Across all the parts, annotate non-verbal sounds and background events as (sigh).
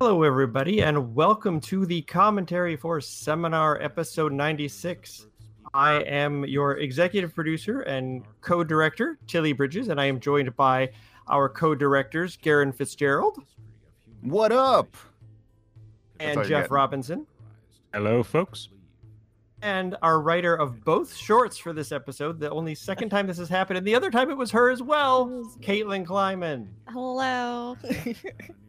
Hello, everybody, and welcome to the commentary for Seminar Episode 96. I am your executive producer and co director, Tilly Bridges, and I am joined by our co directors, Garen Fitzgerald. What up? And Jeff Robinson. Hello, folks. And our writer of both shorts for this episode, the only second time this has happened, and the other time it was her as well, Caitlin Kleiman. Hello. (laughs)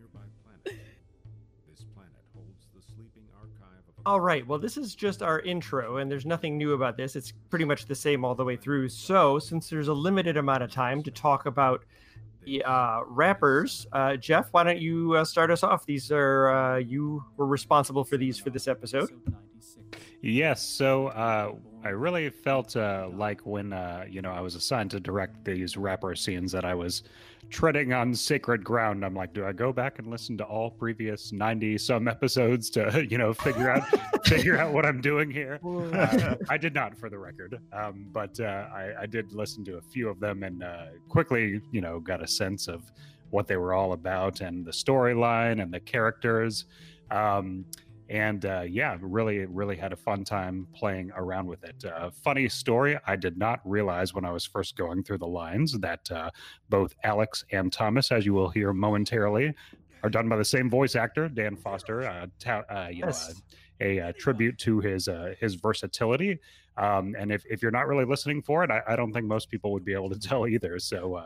All right. Well, this is just our intro, and there's nothing new about this. It's pretty much the same all the way through. So, since there's a limited amount of time to talk about the uh, wrappers, uh, Jeff, why don't you uh, start us off? These are uh, you were responsible for these for this episode. Yes. So uh, I really felt uh, like when you know I was assigned to direct these wrapper scenes that I was treading on sacred ground. I'm like, do I go back and listen to all previous 90 some episodes to, (laughs) you know, figure out (laughs) figure out what I'm doing here? Uh, I did not, for the record, um, but uh, I, I, did listen to a few of them and uh, quickly, you know, got a sense of what they were all about and the storyline and the characters. Um, and uh, yeah, really, really had a fun time playing around with it. Uh, funny story: I did not realize when I was first going through the lines that uh, both Alex and Thomas, as you will hear momentarily, are done by the same voice actor, Dan Foster. Uh, ta- uh, you yes. know, a, a, tribute to his uh, his versatility. Um, and if, if you're not really listening for it, I, I, don't think most people would be able to (laughs) tell either. So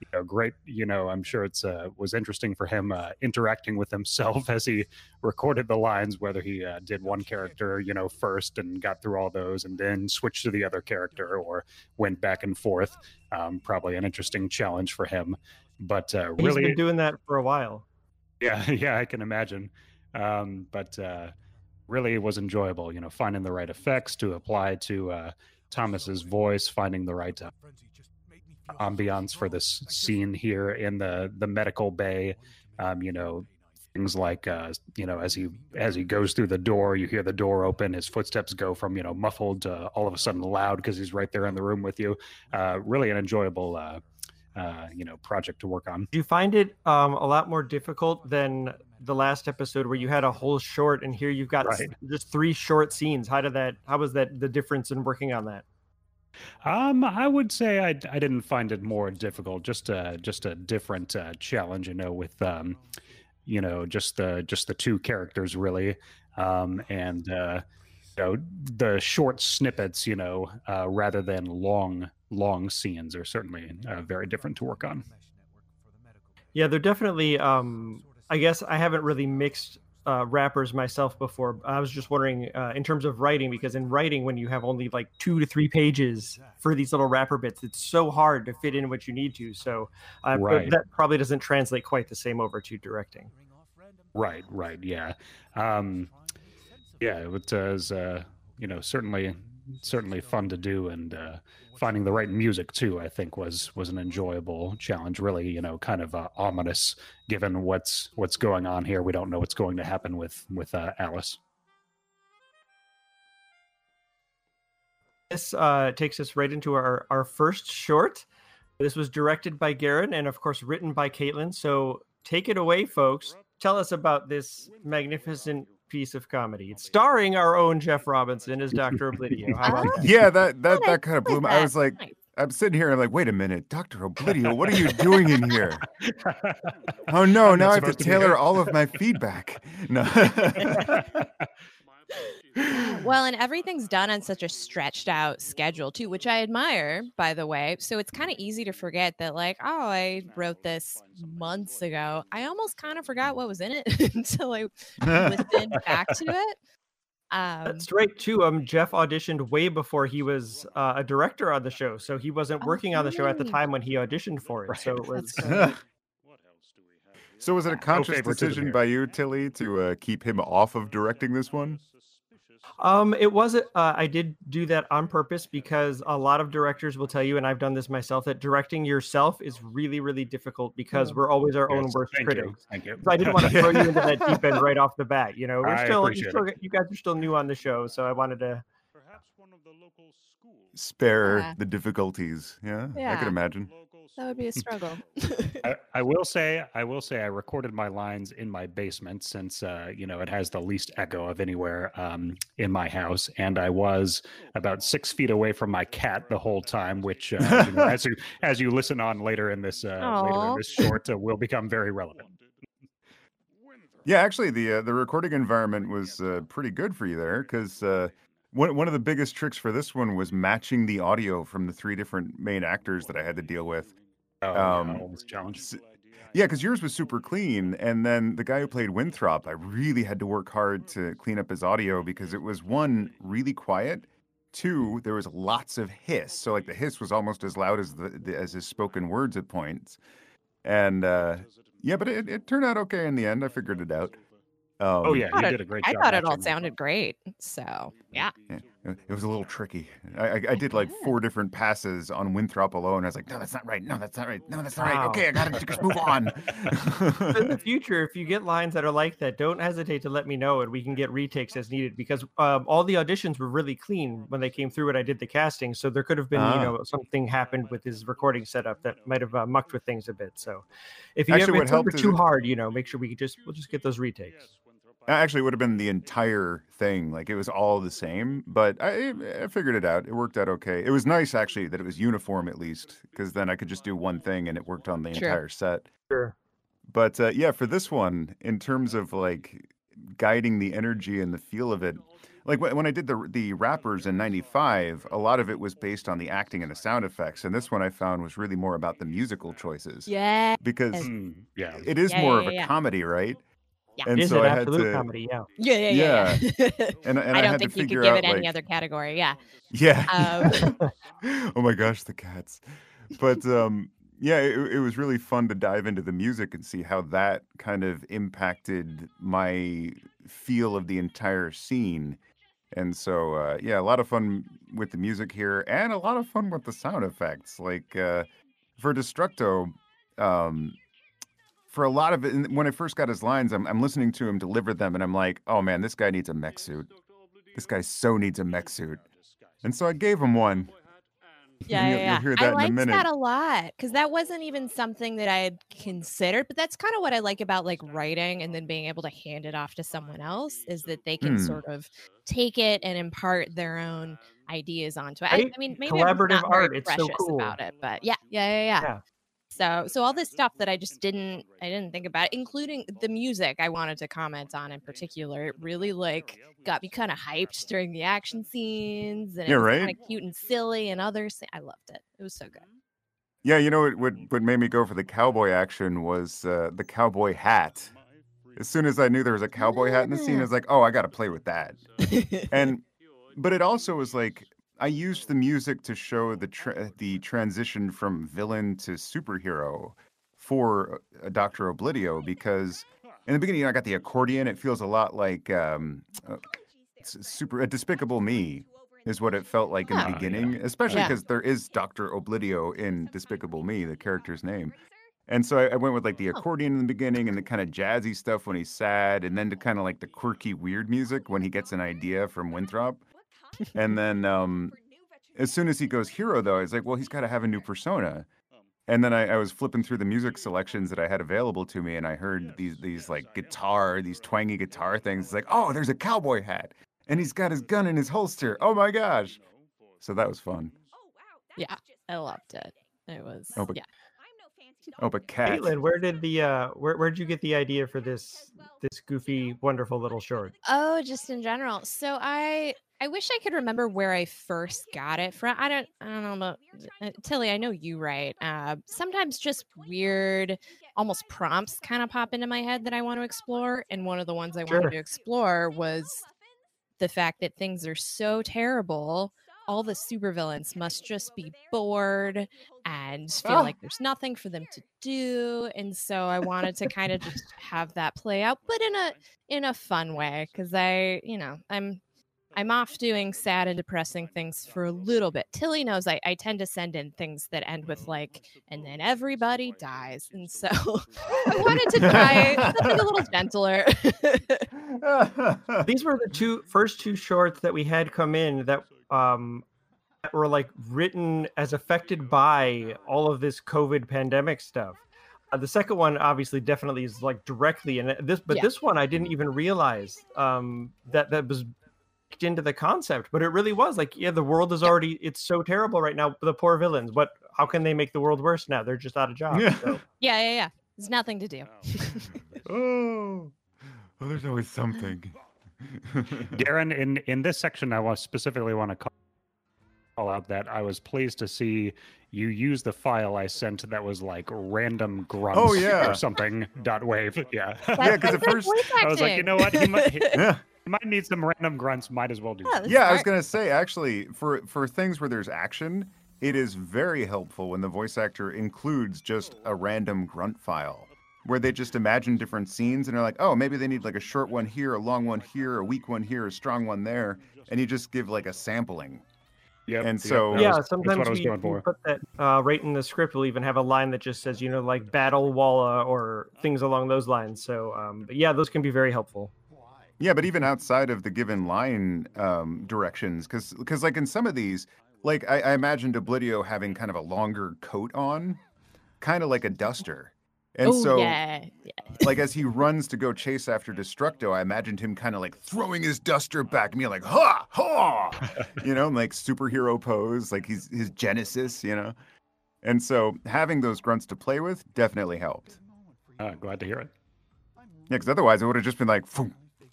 you know, great. You know, I'm sure it's uh, was interesting for him uh, interacting with himself (laughs) as he recorded the lines. Whether he uh, did one character, you know, first and got through all those, and then switched to the other character, or went back and forth. Um, probably an interesting challenge for him. But uh, really, he's been doing that for a while. Yeah, (laughs) yeah, I can imagine. Um, but uh, really, was enjoyable. You know, finding the right effects to apply to uh, Thomas's voice, finding the right ambiance for this scene here in the the medical bay. Um, you know, things like uh, you know as he as he goes through the door, you hear the door open. His footsteps go from you know muffled to all of a sudden loud because he's right there in the room with you. Uh, really an enjoyable. Uh, you know, project to work on. Do you find it um, a lot more difficult than the last episode where you had a whole short, and here you've got right. just three short scenes? How did that? How was that the difference in working on that? Um, I would say I, I didn't find it more difficult. Just a just a different uh, challenge, you know, with um, you know, just the just the two characters really, um, and uh, you know, the short snippets, you know, uh, rather than long long scenes are certainly uh, very different to work on. Yeah, they're definitely. Um, I guess I haven't really mixed uh, wrappers myself before. I was just wondering uh, in terms of writing, because in writing, when you have only like two to three pages for these little wrapper bits, it's so hard to fit in what you need to. So uh, right. that probably doesn't translate quite the same over to directing. Right, right, yeah, um, yeah. It was, uh, you know, certainly, certainly fun to do, and uh, finding the right music too i think was was an enjoyable challenge really you know kind of uh, ominous given what's what's going on here. We don't know what's going to happen with with uh, alice. This uh, takes us right into our our first short. This was directed by Garen and of course written by Caitlin. So take it away folks. Tell us about this magnificent piece of comedy. It's starring our own Jeff Robinson as Dr. Oblidio. (laughs) That? yeah, that that that kind of blew me. I was like, I'm sitting here, I'm like, wait a minute, Dr. Oblidio, what are you doing in here? oh no, now I have to tailor all of my feedback. (laughs) No. (laughs) (laughs) well, and everything's done on such a stretched out schedule too, which I admire, by the way. So it's kind of easy to forget that, like, oh, I wrote this months ago. I almost kind of forgot what was in it (laughs) until I listened back to (laughs) it. Um, That's right too. Um, Jeff auditioned way before he was uh, a director on the show, so he wasn't oh, working on the show at the time when he auditioned for it. Right. So it was. so was it a conscious decision by you, Tilly, to uh, keep him off of directing this one? Um, it wasn't. Uh, I did do that on purpose because a lot of directors will tell you, and I've done this myself, that directing yourself is really, really difficult because we're always our yes, own worst thank critics. You. Thank you. So I didn't want to throw you into that deep end (laughs) right off the bat. You know, we're I still, still you guys are still new on the show, so I wanted to spare yeah. the difficulties. Yeah, yeah, I can imagine. that would be a struggle. (laughs) I, I, will say, I will say, I recorded my lines in my basement since uh, you know it has the least echo of anywhere um, in my house, and I was about six feet away from my cat the whole time, which uh, you know, as (laughs) you as you listen on later in this uh, later in this short uh, will become very relevant. Yeah, actually, the uh, the recording environment was uh, pretty good for you there because uh, one one of the biggest tricks for this one was matching the audio from the three different main actors that I had to deal with. Oh, um, yeah, almost challenge. Yeah, because yours was super clean, and then the guy who played Winthrop, I really had to work hard to clean up his audio because it was one really quiet, two there was lots of hiss, so like the hiss was almost as loud as the, the as his spoken words at points, and uh, yeah, but it, it turned out okay in the end. I figured it out. Um, oh yeah, you did a great I job. I thought it all sounded great. So yeah. yeah. It was a little tricky. I, I, I did like four different passes on Winthrop alone. I was like, no, that's not right. No, that's not right. No, that's not wow. right. Okay, I gotta just move on. (laughs) in the future, if you get lines that are like that, don't hesitate to let me know, and we can get retakes as needed. Because um, all the auditions were really clean when they came through, and I did the casting. So there could have been, ah. you know, something happened with his recording setup that might have uh, mucked with things a bit. So if you Actually, ever it's too hard, you know, make sure we just we'll just get those retakes. Actually, would have been the entire thing. Like it was all the same, but I, I figured it out. It worked out okay. It was nice actually that it was uniform at least, because then I could just do one thing and it worked on the sure. entire set. Sure. But uh, yeah, for this one, in terms of like guiding the energy and the feel of it, like when I did the the wrappers in '95, a lot of it was based on the acting and the sound effects, and this one I found was really more about the musical choices. Yeah. Because mm, yeah, it is yeah, more yeah, of a yeah. comedy, right? Yeah. And so I had to, comedy. Yeah. Yeah. Yeah. Yeah. yeah. (laughs) and, and I, I don't think you could give it any other category. Yeah. Yeah. Um, (laughs) oh my gosh, the cats. But um, yeah, it, it was really fun to dive into the music and see how that kind of impacted my feel of the entire scene. And so, uh, yeah, a lot of fun with the music here, and a lot of fun with the sound effects. Like uh, for Destructo, um, for a lot of it, when I first got his lines, I'm, I'm listening to him deliver them, and I'm like, oh man, this guy needs a mech suit. This guy so needs a mech suit. And so I gave him one. Yeah, you'll, yeah, yeah. I liked that a lot because that wasn't even something that I had considered. But that's kind of what I like about like writing and then being able to hand it off to someone else is that they can hmm. sort of take it and impart their own ideas onto it. I, I mean, maybe collaborative art. It's so cool about it, but yeah, yeah, yeah, yeah. yeah. So so all this stuff that I just didn't I didn't think about, including the music I wanted to comment on in particular. It really like got me kind of hyped during the action scenes and yeah, it was right? kind of cute and silly and others. I loved it. It was so good. Yeah, you know what what, what made me go for the cowboy action was uh, the cowboy hat. As soon as I knew there was a cowboy hat in the scene, I was like, "Oh, I got to play with that." and (laughs) but it also was like I used the music to show the tra- the transition from villain to superhero for uh, Doctor Oblidio because in the beginning you know, I got the accordion. It feels a lot like um, uh, super a Despicable Me is what it felt like in the oh, beginning, especially because yeah. there is Doctor Oblidio in Despicable Me, the character's name. And so I, I went with like the oh. accordion in the beginning and the kind of jazzy stuff when he's sad, and then to kind of like the quirky, weird music when he gets an idea from Winthrop and then um, as soon as he goes hero, though, it's like, well, he's got to have a new persona. And then I, I, was flipping through the music selections that I had available to me, and I heard these these like guitar, these twangy guitar things. It's like, oh, there's a cowboy hat, and he's got his gun in his holster. Oh my gosh! So that was fun. Yeah, I loved it. It was oh, but, yeah. Oh, but cat. Caitlin, where did the uh where where did you get the idea for this this goofy, wonderful little short? Oh, just in general. So I I wish I could remember where I first got it from. I don't I don't know about uh, Tilly, I know you right. Uh sometimes just weird almost prompts kind of pop into my head that I want to explore. And one of the ones I sure. wanted to explore was the fact that things are so terrible all the supervillains must just be bored and feel oh. like there's nothing for them to do and so i wanted to kind of just have that play out but in a in a fun way because i you know i'm i'm off doing sad and depressing things for a little bit tilly knows I, I tend to send in things that end with like and then everybody dies and so (laughs) i wanted to try something a little (laughs) gentler (laughs) these were the two first two shorts that we had come in that um were like written as affected by all of this COVID pandemic stuff. Uh, the second one obviously definitely is like directly in. This, but Yeah. this one I didn't even realize um, that that was baked into the concept. But it really was like, yeah, the world is already it's so terrible right now. The poor villains. What? How can they make the world worse now? They're just out of jobs. Yeah. So. (laughs) Yeah, yeah, yeah. There's nothing to do. oh, (laughs) (laughs) oh, there's always something. (laughs) Garen, in in this section, I want specifically want to call, call out that I was pleased to see you use the file I sent that was like random grunts Oh, yeah. or something dot wave. Yeah. Yeah, (laughs) 'cause at first I was like, you know what? He might, he, (laughs) yeah. he might need some random grunts. Might as well do. Yeah, that. that's Yeah, I was gonna say actually, for for things where there's action, it is very helpful when the voice actor includes just a random grunt file, where they just imagine different scenes and are like, oh, maybe they need like a short one here, a long one here, a weak one here, a strong one there, and you just give like a sampling. Yeah, And so- that yeah, was- sometimes what I was we, we put that uh, right in the script. We'll even have a line that just says, you know, like battle walla or things along those lines. So, um, but yeah, those can be very helpful. Yeah, but even outside of the given line um, directions, because because like in some of these, like I, I imagined Oblidio having kind of a longer coat on, kind of like a duster, and oh so yeah, yeah. like as he runs to go chase after Destructo, I imagined him kind of like throwing his duster back and being like, ha, ha, (laughs) you know, like superhero pose, like he's his Genesis, you know. And so having those grunts to play with definitely helped. Uh, glad to hear it. Yeah, because otherwise it would have just been like,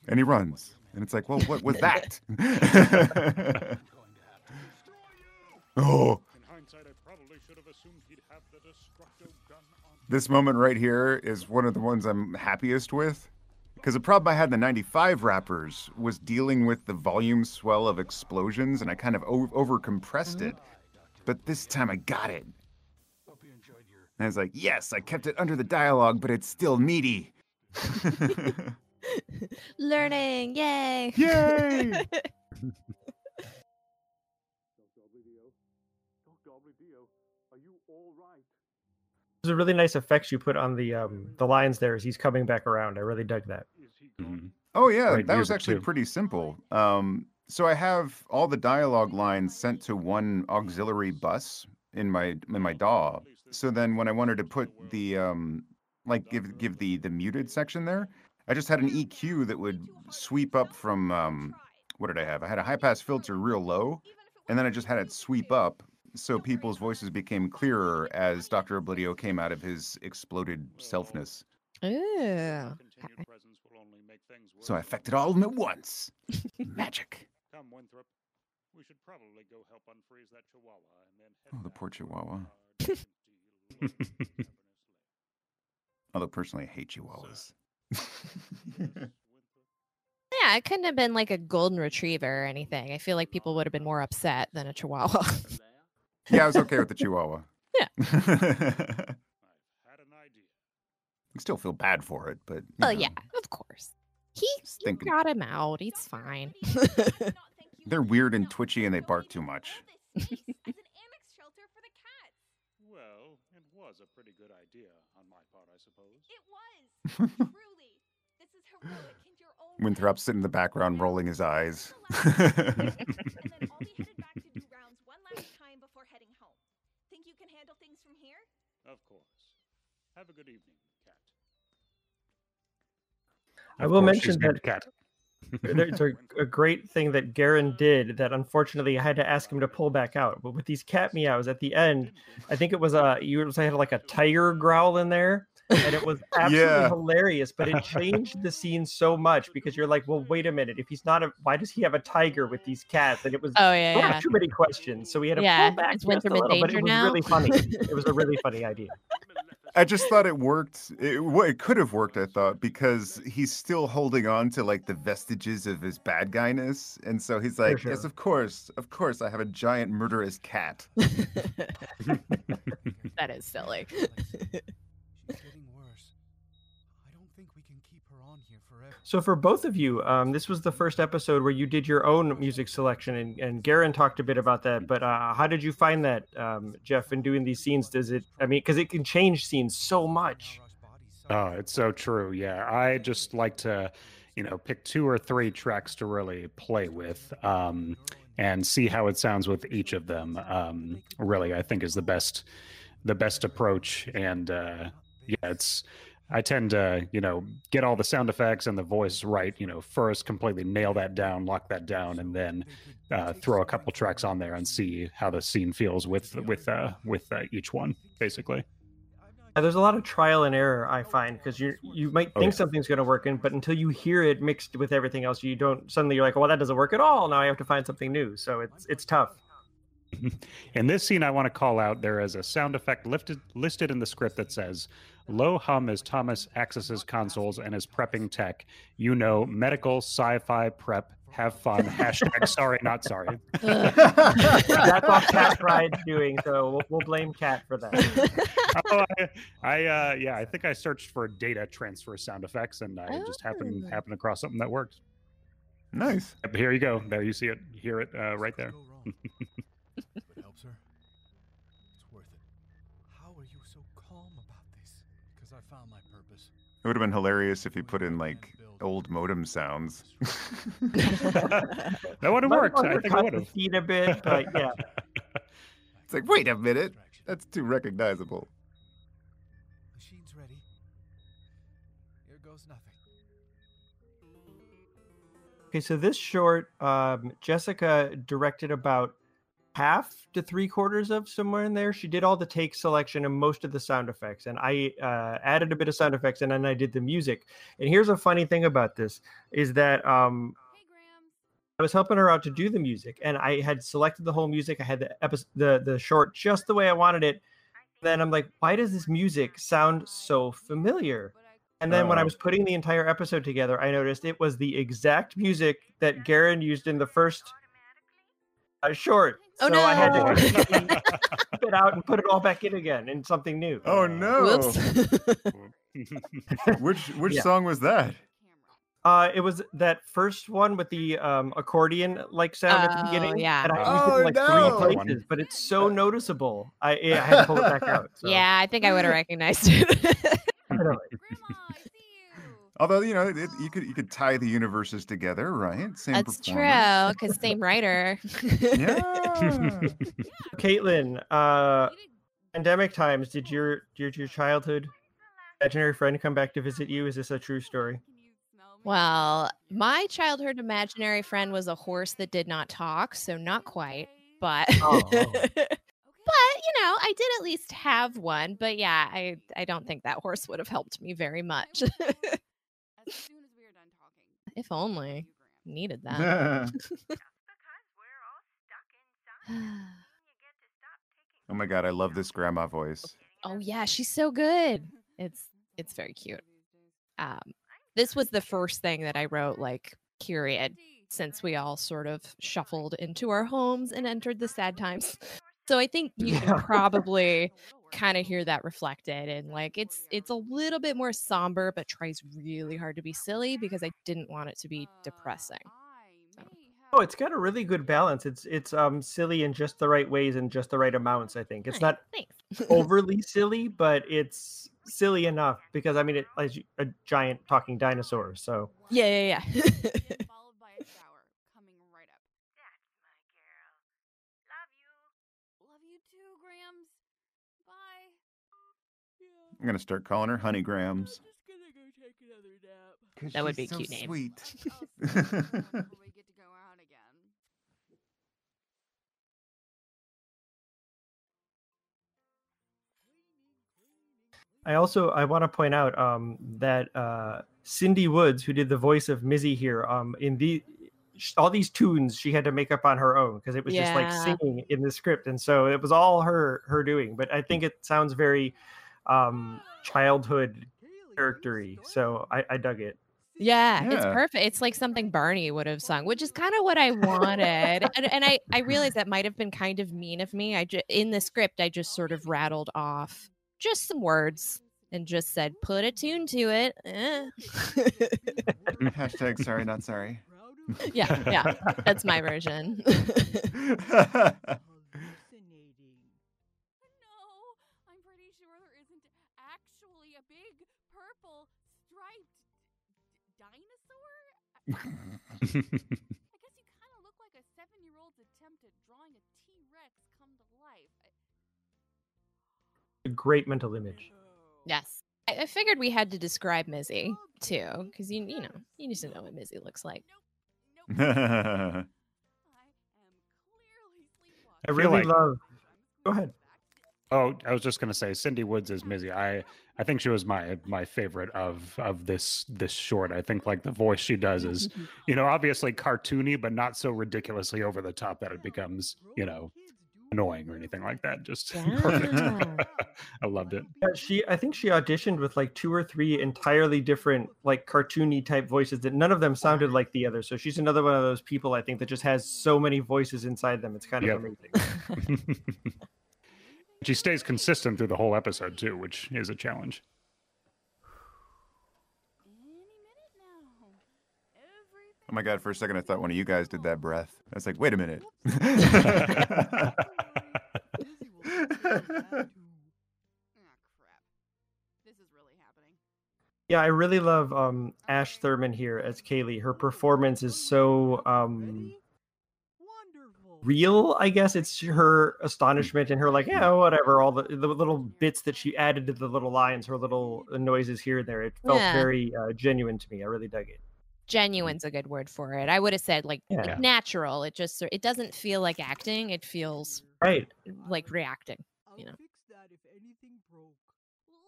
and he runs, and it's like, well, what was that? (laughs) (laughs) oh, In hindsight, I probably should have assumed he'd have the destructo gun on. This moment right here is one of the ones I'm happiest with. Because the problem I had in the 95 wrappers was dealing with the volume swell of explosions, and I kind of o- over compressed mm-hmm. it. But this time I got it. And I was like, yes, I kept it under the dialogue, but it's still meaty. (laughs) (laughs) Learning, yay! Yay! (laughs) There's a really nice effects you put on the um, the lines there as he's coming back around. I really dug that. Mhm. Oh yeah, Great that was actually too. pretty simple. Um, so I have all the dialogue lines sent to one auxiliary bus in my in my DAW. So then when I wanted to put the um, like give give the the muted section there, I just had an EQ that would sweep up from um, what did I have? I had a high pass filter real low, and then I just had it sweep up so people's voices became clearer as Dr. Oblidio came out of his exploded selfness. Ooh. So I affected all of them at once. Magic. (laughs) Come, Winthrop. We should probably go help unfreeze that chihuahua and then head Oh, the poor chihuahua. our distant deal. Although personally, I hate chihuahuas. (laughs) Yeah, it couldn't have been like a golden retriever or anything. I feel like people would have been more upset than a chihuahua. Yeah, I was okay with the chihuahua. (laughs) Yeah. I (laughs) I've had an idea. still feel bad for it, but. you oh, well, yeah, of course. He, he thinking- got him out. He's fine. (laughs) They're weird and twitchy and they bark too much. Well, it was a pretty good idea on my part, I suppose. It was. Truly. This is heroic. Winthrop's sitting in the background rolling his eyes. Of course. Have a good evening, cat. I will mention that- cat. There's a, (laughs) a great thing that Garen did that unfortunately I had to ask him to pull back out. But with these cat meows at the end, I think it was a you were saying like a tiger growl in there, and it was (laughs) absolutely Yeah. hilarious. But it changed the scene so much because you're like, well, wait a minute, if he's not a, why does he have a tiger with these cats? And it was Oh there were yeah. too many questions, so we had to Yeah, pull back is just a Winthrop in little. But danger it was now? really funny. it was a really (laughs) funny idea. I just thought it worked. It, it could have worked, I thought, because he's still holding on to like the vestiges of his bad guyness. And so he's like, yes, of course, of course, I have a giant murderous cat. (laughs) that is silly. On. So for both of you, um, this was the first episode where you did your own music selection, and, and Garen talked a bit about that. But uh, how did you find that, um, Jeff, in doing these scenes? Does it? I mean, because it can change scenes so much. Oh, it's so true. Yeah, I just like to, you know, pick two or three tracks to really play with. Um, and see how it sounds with each of them. Um, really, I think is the best the best approach. And uh, yeah, it's I tend to you know get all the sound effects and the voice right. You know, first completely nail that down, lock that down, and then uh, throw a couple tracks on there and see how the scene feels with with uh, with uh, each one, basically. Yeah, there's a lot of trial and error I find because you you might Oh, think yeah. something's going to work in, but until you hear it mixed with everything else, you don't suddenly you're like, well, that doesn't work at all. Now I have to find something new. So it's it's tough. (laughs) In this scene, I want to call out there is a sound effect lifted, listed in the script that says, Low hum as Thomas accesses consoles and is prepping tech. You know, medical, sci fi, prep, have fun. Hashtag (laughs) sorry, not sorry. (laughs) (laughs) That's what Kat Pride's doing, so we'll, we'll blame Kat for that. oh, I, I uh, yeah, I think I searched for data transfer sound effects and I just happened Oh. happened across something that worked. Nice. Yep, Here you go. There you see it. Hear it uh, right there. It helps her. It's worth it. How are you so calm about this? Because I found my purpose. It would have been hilarious if you put in like old modem sounds. (laughs) that would have Might worked. I undercut think it would the have. feed a bit, but yeah. (laughs) It's like, wait a minute, that's too recognizable. Machine's ready. Here goes nothing. Okay, so this short, um, Jessica directed about half to three quarters of somewhere in there. She did all the take selection and most of the sound effects, and I uh, added a bit of sound effects, and then I did the music. And here's a funny thing about this: is that um, I was helping her out to do the music, and I had selected the whole music. I had the episode, the the short just the way I wanted it. Then I'm like, why does this music sound so familiar? And then when I Oh. was putting the entire episode together, I noticed it was the exact music that Garen used in the first uh, short. Oh, so I had to no. completely (laughs) it out and put it all back in again in something new. Oh no! Whoops. (laughs) Which which Yeah. song was that? Uh, it was that first one with the um, accordion like sound at the Oh, beginning. yeah. And I used Oh, it like no. three places, but it's so noticeable. I, yeah, I had to pull it back out. (laughs) So. Yeah, I think I would have recognized it. Definitely. Although you know, it, you could you could tie the universes together, right? Same That's performer. true, because same writer. (laughs) Yeah. (laughs) Caitlin, uh, pandemic times, did your did your childhood imaginary friend come back to visit you? Is this a true story? Well, my childhood imaginary friend was a horse that did not talk, so not quite, but (laughs) Oh. but you know, I did at least have one. But yeah, I I don't think that horse would have helped me very much. If only needed (laughs) that. oh my god, I love this grandma voice. oh yeah, she's so good. (laughs) It's it's very (laughs) cute. Um, this was the first thing that I wrote, like period, since we all sort of shuffled into our homes and entered the sad times. So I think you Yeah. can probably kind of hear that reflected and like it's it's a little bit more somber but tries really hard to be silly because I didn't want it to be depressing. Oh, it's got a really good balance. It's it's um silly in just the right ways and just the right amounts. I think it's Nice, not overly silly, but it's (laughs) silly enough because I mean it as a giant talking dinosaur. So yeah, yeah, yeah. (laughs) followed by a shower coming right up. That's my girl. Love you. Love you too, Grams. Bye. I'm gonna start calling her Honeygrams. just gonna go take another nap. 'Cause That would she's be a so cute name. Sweet. Till (laughs) we get to go out again. I also I want to point out um that uh Cindy Woods, who did the voice of Mizzy here, um in the sh- all these tunes she had to make up on her own because it was just like singing in the script, and so it was all her her doing. But I think it sounds very um childhood charactery, so I, I dug it. Yeah, it's perfect. It's like something Barney would have sung, which is kind of what I wanted. and, and I, I realized that might have been kind of mean of me. I ju- in the script, I just sort of rattled off just some words and just said, "Put a tune to it." Eh. (laughs) Hashtag sorry, not sorry yeah, yeah. That's my version. No, I'm pretty sure isn't actually a big purple striped dinosaur. I guess you kind of look like a seven year old's attempt at drawing a T Rex come to life. I... A great mental image. Yes. I, I, figured we had to describe Mizzy too, because you you know you need to know what Mizzy looks like yeah, (laughs) I really like- love. Go ahead. Oh, I was just gonna say Cindy Woods is Mizzy. I I think she was my my favorite of of this this short. I think like the voice she does is (laughs) you know obviously cartoony, but not so ridiculously over the top that it becomes you know annoying or anything like that. Just (laughs) perfect. I loved it. Yeah, she I think she auditioned with like two or three entirely different like cartoony type voices that none of them sounded like the other. So she's another one of those people I think that just has so many voices inside them. It's kind of Yep. amazing. (laughs) (laughs) she stays consistent through the whole episode too, which is a challenge. Oh my god! For a second, I thought one of you guys did that breath. I was like, wait a minute. (laughs) Ah, crap. This is really happening. Yeah, I really love um Ash Thurman here as Kaylee. Her performance is so um real, I guess. It's her astonishment and her like, yeah, whatever, all the, the little bits that she added to the little lines, her little noises here and there. It felt Yeah. very uh, genuine to me. I really dug it. Genuine's a good word for it. I would have said like Yeah. natural. It just it doesn't feel like acting. It feels Right. like reacting. You know. fix that if anything broke.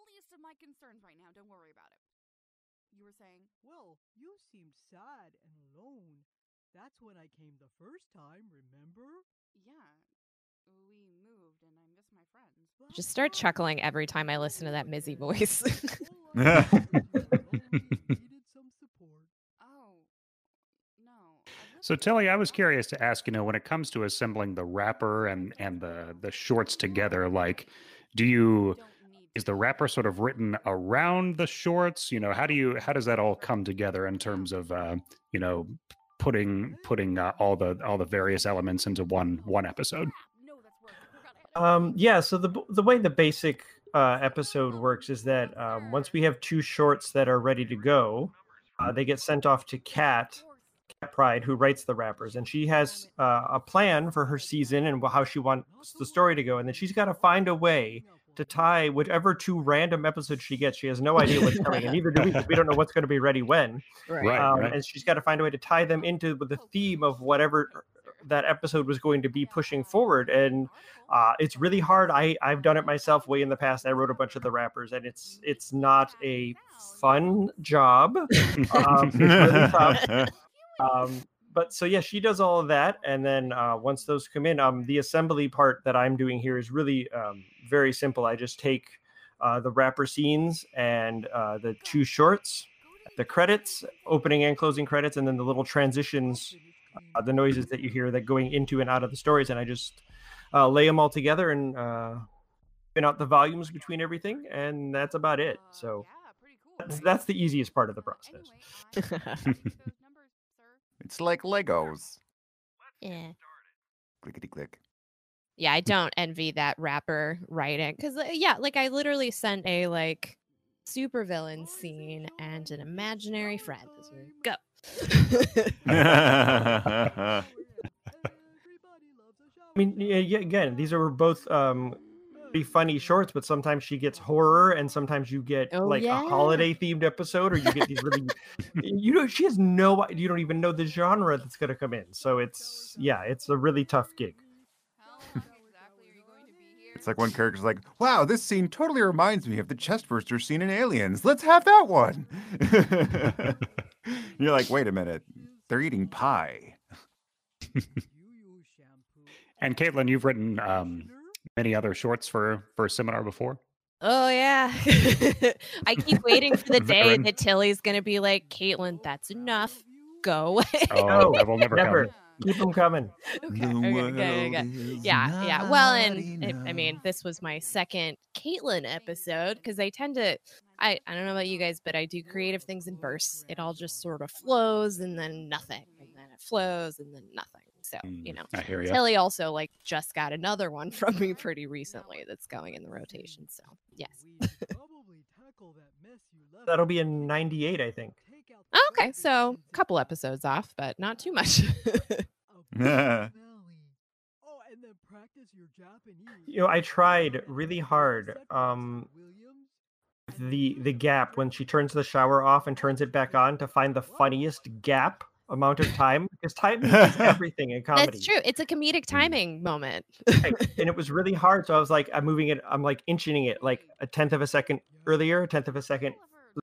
Least of my concerns right now. Don't worry about it. You were saying? Well, you seemed sad and alone. That's when I came the first time, remember? Yeah. We moved and I miss my friends. Just start chuckling every time I listen to that Mizzy voice. (laughs) Oh. No. I So really- Tilly, I was curious to ask, you know, when it comes to assembling the wrapper and and the the shorts together, like, do you is the wrapper sort of written around the shorts? You know, how do you how does that all come together in terms of uh, you know putting putting uh, all the all the various elements into one one episode? No, that's where I forgot I had Um, yeah. So the the way the basic uh, episode works is that um, once we have two shorts that are ready to go, uh, they get sent off to Kat, Kat Pride, who writes the wrappers, and she has uh, a plan for her season and how she wants the story to go, and then she's got to find a way to tie whichever two random episodes she gets. She has no (laughs) idea what's coming, and neither do we. 'cause We don't know what's going to be ready when. Right, um, right. and she's got to find a way to tie them into the theme of whatever that episode was going to be pushing forward and uh, it's really hard i i've done it myself way in the past i wrote a bunch of the wrappers and it's it's not a fun job (laughs) um, it's really tough (laughs) um, but so yeah she does all of that and then uh, once those come in um, the assembly part that i'm doing here is really um, very simple. I just take uh, the wrapper scenes and uh, the two shorts the credits opening and closing credits and then the little transitions uh, the noises that you hear that going into and out of the stories and i just uh, lay them all together and uh spin out the volumes between everything and that's about it. Uh, so cool. that's, that's the easiest part of the process (laughs) Anyway, uh, those numbers, sir. It's like Legos. yeah. Clickety click. Yeah, I (laughs) don't envy that wrapper writing because yeah, like I literally sent a like supervillain scene and an imaginary friend. Go. (laughs) (laughs) i mean yeah, yeah, again these are both um pretty funny shorts but sometimes she gets horror and sometimes you get Oh, like yeah. a holiday themed episode or you get these really you know she has no you don't even know the genre that's going to come in so it's yeah it's a really tough gig How exactly are you going to be here? It's like one character's like, "Wow, this scene totally reminds me of the chestburster scene in Aliens. Let's have that one." (laughs) You're like, "Wait a minute, they're eating pie." And Caitlin, you've written um, many other shorts for for a seminar before. Oh yeah. (laughs) I keep waiting for (laughs) the day Veteran. that Tilly's gonna be like, Caitlin, that's enough. Go away. (laughs) Oh, No, that will never, never. come. keep them coming okay, okay, okay, okay. yeah yeah well and it, i mean this was my second caitlin episode because i tend to I, I don't know about you guys but i do creative things in bursts it all just sort of flows and then nothing and then it flows and then nothing so you Mm, know I hear you. tilly also like just got another one from me pretty recently that's going in the rotation so yes. (laughs) that'll be in 98 i think. Oh, okay so a couple episodes off but not too much. (laughs) (laughs) Oh, and then practice You know, I tried really hard. Um, the the gap when she turns the shower off and turns it back on to find the funniest gap amount of time because timing (laughs) is everything in comedy. That's true. It's a comedic timing moment. Right. and it was really hard. So I was like, I'm moving it. I'm like inching it like a tenth of a second earlier, a tenth of a second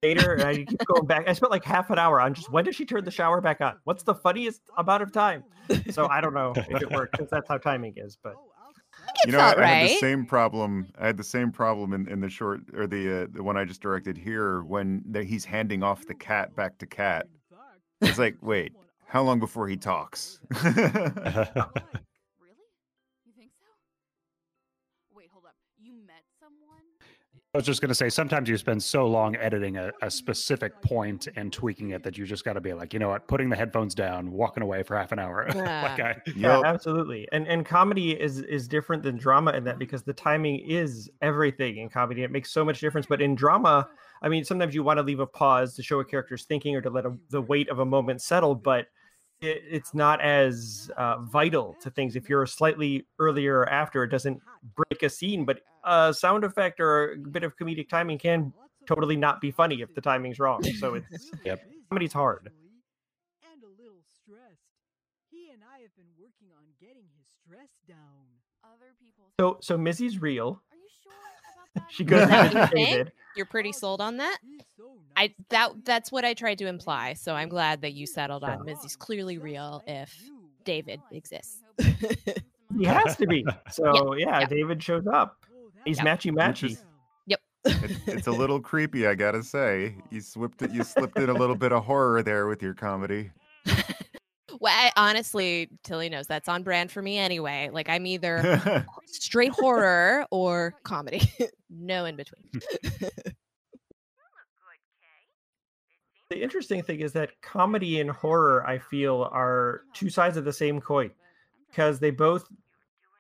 later, and I keep going back. I spent like half an hour on just when does she turn the shower back on? What's the funniest amount of time? So I don't know if it worked because that's how timing is. But you know, I, felt I had the same problem. I had the same problem in, in the short or the uh, the one I just directed here when the, he's handing off the cat back to cat. It's like, wait, how long before he talks? (laughs) (laughs) Really? You think so? Wait, hold up. You met someone? I was just going to say, sometimes you spend so long editing a, a specific point and tweaking it that you just got to be like, you know what, putting the headphones down, walking away for half an hour. (laughs) like Yeah. I, yeah, Yup. absolutely. And and comedy is is different than drama in that because the timing is everything in comedy. It makes so much difference. But in drama, I mean, sometimes you want to leave a pause to show a character's thinking or to let a, the weight of a moment settle, but it, it's not as uh, vital to things. If you're slightly earlier or after, it doesn't break a scene. But a sound effect or a bit of comedic timing can totally not be funny if the timing's wrong. So it's (laughs) Yep. comedy's hard. And a little stressed. He and I have been working on getting his stress down. Other people. So so Mizzy's real. Are you sure about (laughs) that? She goes that with what you think? David. You're pretty sold on that? I that that's what I tried to imply. So I'm glad that you settled on Mizzy's clearly real if David exists. (laughs) He has to be. (laughs) So yeah, yeah. David shows up. He's that's matchy matchy. Yep. It's, it's a little creepy, I gotta say. You slipped it. You slipped in a little bit of horror there with your comedy. (laughs) Well, I, honestly, Tilly knows that's on brand for me anyway. Like I'm either (laughs) straight horror or comedy. (laughs) no in between. (laughs) The interesting thing is that comedy and horror, I feel, are two sides of the same coin because they both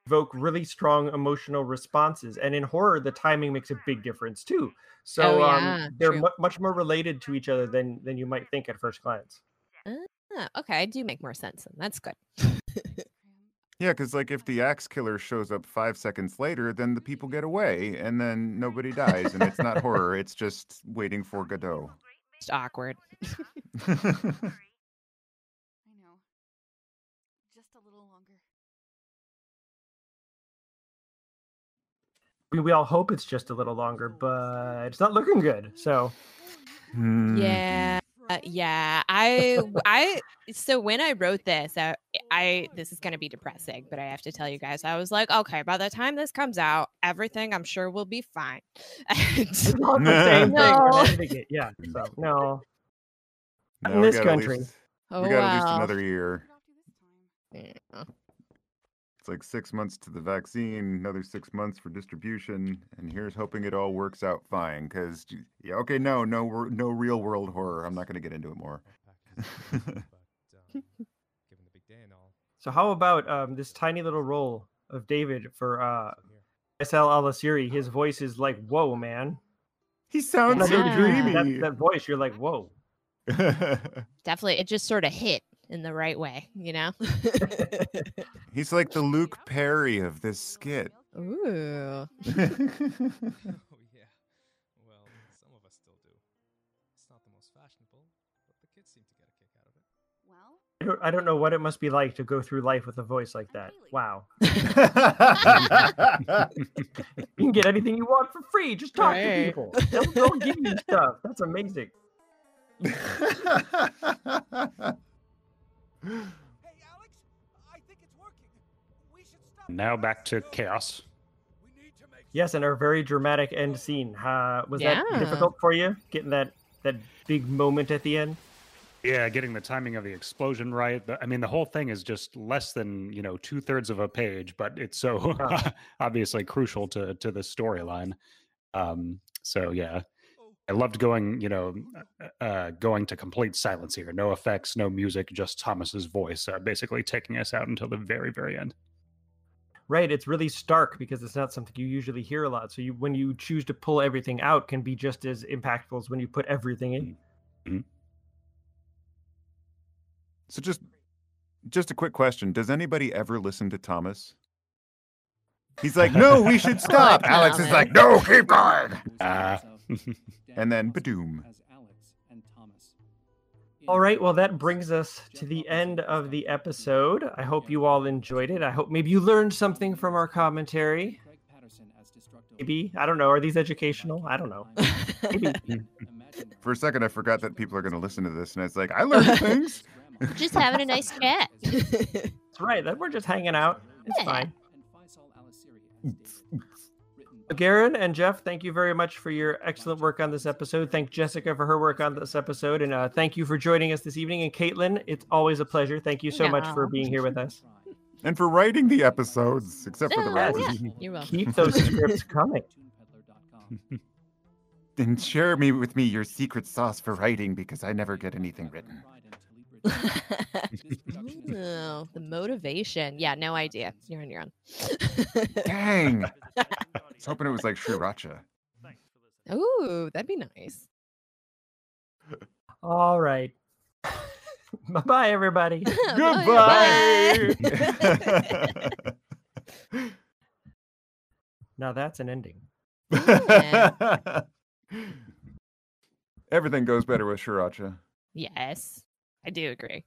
evoke really strong emotional responses. And in horror, the timing makes a big difference too. So yeah, um, they're true. mu- much more related to each other than than you might think at first glance. Ah, okay, I do make more sense. Then that's good. (laughs) Yeah, because like if the axe killer shows up five seconds later, then the people get away, and then nobody dies, and it's not horror. It's just waiting for Godot. It's awkward. (laughs) (laughs) I know. Just a little longer. I mean, we all hope it's just a little longer, but it's not looking good. So Hmm. Yeah. Uh, (laughs) yeah, I, I, so when I wrote this, I, I this is going to be depressing, but I have to tell you guys, I was like, okay, by the time this comes out, everything I'm sure will be fine. (laughs) It's not the same (laughs) thing. No. We're editing it. Yeah. So no. No, in this country. least- oh, we got at least another year. Yeah. It's like six months to the vaccine, another six months for distribution, and here's hoping it all works out fine. Because yeah, okay, no, no, no real world horror. I'm not going to get into it more. (laughs) So how about um, this tiny little role of David for uh, SL Alasiri? His voice is like, whoa, man. He sounds so dreamy. That, that voice, you're like, whoa. (laughs) Definitely, it just sort of hit in the right way, you know? (laughs) He's like the Luke Perry of this skit. Ooh. (laughs) oh yeah. Well, some of us still do. It's not the most fashionable, but the kids seem to get a kick out of it. Well, I don't, I don't know what it must be like to go through life with a voice like that. Wow. (laughs) You can get anything you want for free. Just talk to people. They'll, they'll give you stuff. That's amazing. Hey, Alex, I think it's working. We should stop. now back to chaos. We need to make Yes, and our very dramatic end scene. Uh, was that difficult for you? Getting that that big moment at the end? Yeah, getting the timing of the explosion right. I mean, the whole thing is just less than you know two thirds of a page, but it's so Yeah. (laughs) obviously crucial to to the storyline. Um, so yeah, I loved going, you know, uh, uh, going to complete silence here. No effects, no music, just Thomas's voice, uh, basically taking us out until the very, very end. Right. It's really stark because it's not something you usually hear a lot. So you, when you choose to pull everything out, can be just as impactful as when you put everything in. so just just a quick question: Does anybody ever listen to Thomas? He's like, no, we should (laughs) stop. Alex is like, no, keep going. Ah. (laughs) And then badoom. All right, well, that brings us to the end of the episode. I hope you all enjoyed it. I hope maybe you learned something from our commentary. Maybe. I don't know. Are these educational? I don't know. (laughs) Maybe. (laughs) For a second, I forgot that people are going to listen to this, and it's like, I learned things. Just having a nice chat. That's right. That we're just hanging out. It's Yeah. fine. Garen and Jeff, thank you very much for your excellent work on this episode. Thank Jessica for her work on this episode, and uh, thank you for joining us this evening. And Caitlin, it's always a pleasure. Thank you so much for being here with us. (laughs) And for writing the episodes, except for the Oh, wrappers. yeah. You're welcome. Keep those scripts coming. (laughs) And share me with me your secret sauce for writing because I never get anything written. (laughs) (laughs) oh, the motivation. Yeah, no idea. You're on your own. Dang. (laughs) I was hoping it was like Sriracha. Ooh, that'd be nice. All right. bye bye, everybody. Goodbye. Now that's an ending. Yeah. Everything goes better with Sriracha. Yes, I do agree.